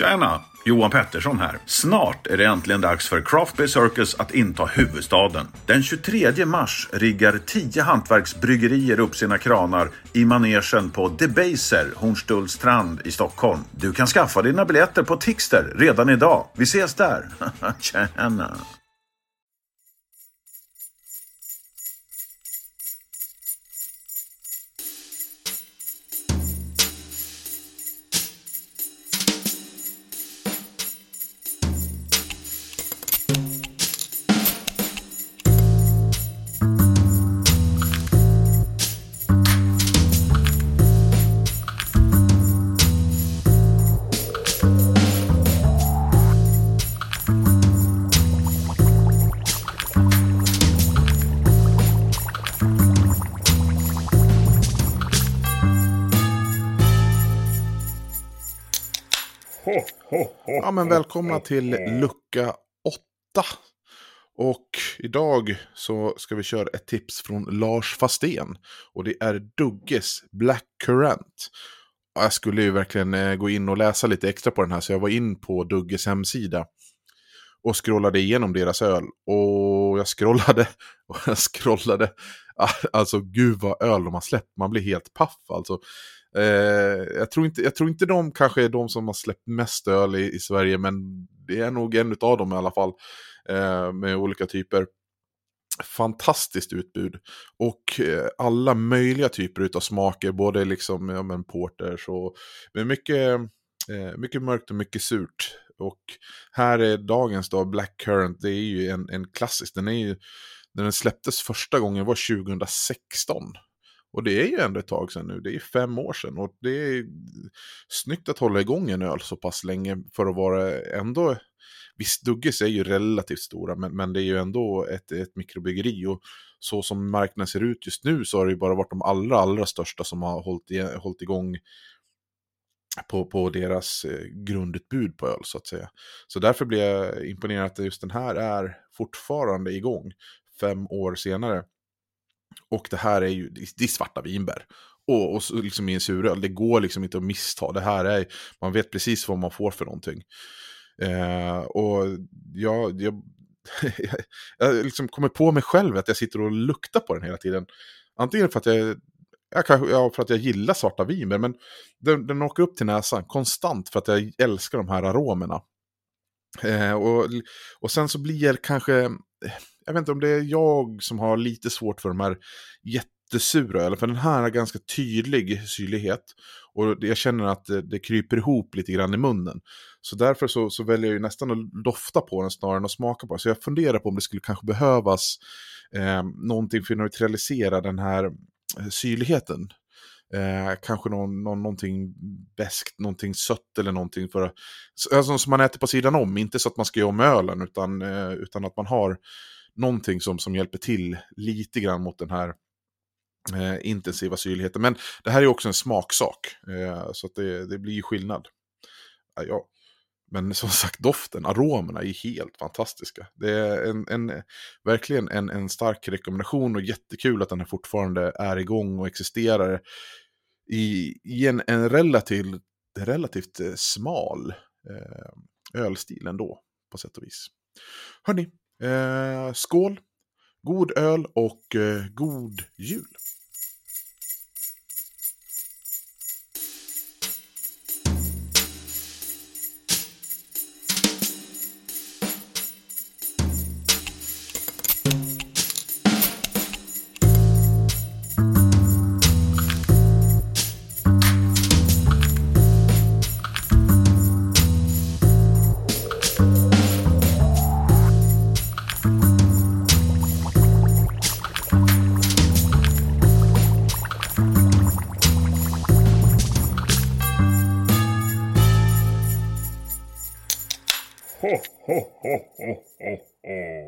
Tjena! Johan Pettersson här. Snart är det äntligen dags för Craft Beer Circus att inta huvudstaden. Den 23 mars riggar 10 hantverksbryggerier upp sina kranar i manegen på Debaser, Hornstullstrand i Stockholm. Du kan skaffa dina biljetter på Tixter redan idag. Vi ses där! Tjena! Ja, men välkomna till lucka 8. Och idag så ska vi köra ett tips från Lars Fastén. Och det är Dugges Black Current. Jag skulle ju verkligen eh, gå in och läsa lite extra på den här, så jag var in på Dugges hemsida. Och scrollade igenom deras öl. Och jag scrollade och jag scrollade. Alltså gud vad öl de har släppt. Man blir helt paff alltså. Eh, jag, tror inte, jag tror inte de kanske är de som har släppt mest öl i, i Sverige, men det är nog en av dem i alla fall. Eh, med olika typer. Fantastiskt utbud. Och eh, alla möjliga typer av smaker, både liksom, ja men porters och med mycket, eh, mycket mörkt och mycket surt. Och här är dagens då, Black Current, det är ju en, en klassisk, den är ju, när den släpptes första gången var 2016. Och det är ju ändå ett tag sedan nu, det är fem år sedan. Och det är snyggt att hålla igång en öl så pass länge för att vara ändå... Visst, Dugges är ju relativt stora, men, men det är ju ändå ett, ett mikrobryggeri. Och så som marknaden ser ut just nu så har det ju bara varit de allra, allra största som har hållit, i, hållit igång på, på deras eh, grundutbud på öl så att säga. Så därför blir jag imponerad att just den här är fortfarande igång fem år senare. Och det här är ju, det är svarta vinbär. Och, och liksom i en suröl, det går liksom inte att missta. Det här är, man vet precis vad man får för någonting. Eh, och jag, jag, jag liksom kommer på mig själv att jag sitter och luktar på den hela tiden. Antingen för att jag, jag kanske, ja, för att jag gillar svarta vinbär, men den, den åker upp till näsan konstant för att jag älskar de här aromerna. Eh, och, och sen så blir jag kanske jag vet inte om det är jag som har lite svårt för de här jättesura ölen. För den här har ganska tydlig syrlighet. Och jag känner att det, det, kryper ihop lite grann i munnen. Så därför så, så, väljer jag ju nästan att dofta på den snarare än att smaka på den. Så jag funderar på om det skulle kanske behövas eh, någonting för att neutralisera den här eh, syrligheten. Eh, kanske någon, någon, någonting beskt, någonting sött eller någonting för, alltså, som man äter på sidan om. Inte så att man ska göra om ölen utan, eh, utan att man har någonting som, som hjälper till lite grann mot den här eh, intensiva syrligheten. Men det här är också en smaksak, eh, så att det, det blir ju skillnad. Ah, ja, men som sagt, doften, aromerna är helt fantastiska. Det är en, en, verkligen en, en stark rekommendation och jättekul att den här fortfarande är igång och existerar i, i en, en relativt, relativt eh, smal eh, ölstil ändå, på sätt och vis. Hörni, Eh, skål, god öl och eh, god jul. Ho, ho, ho, ho.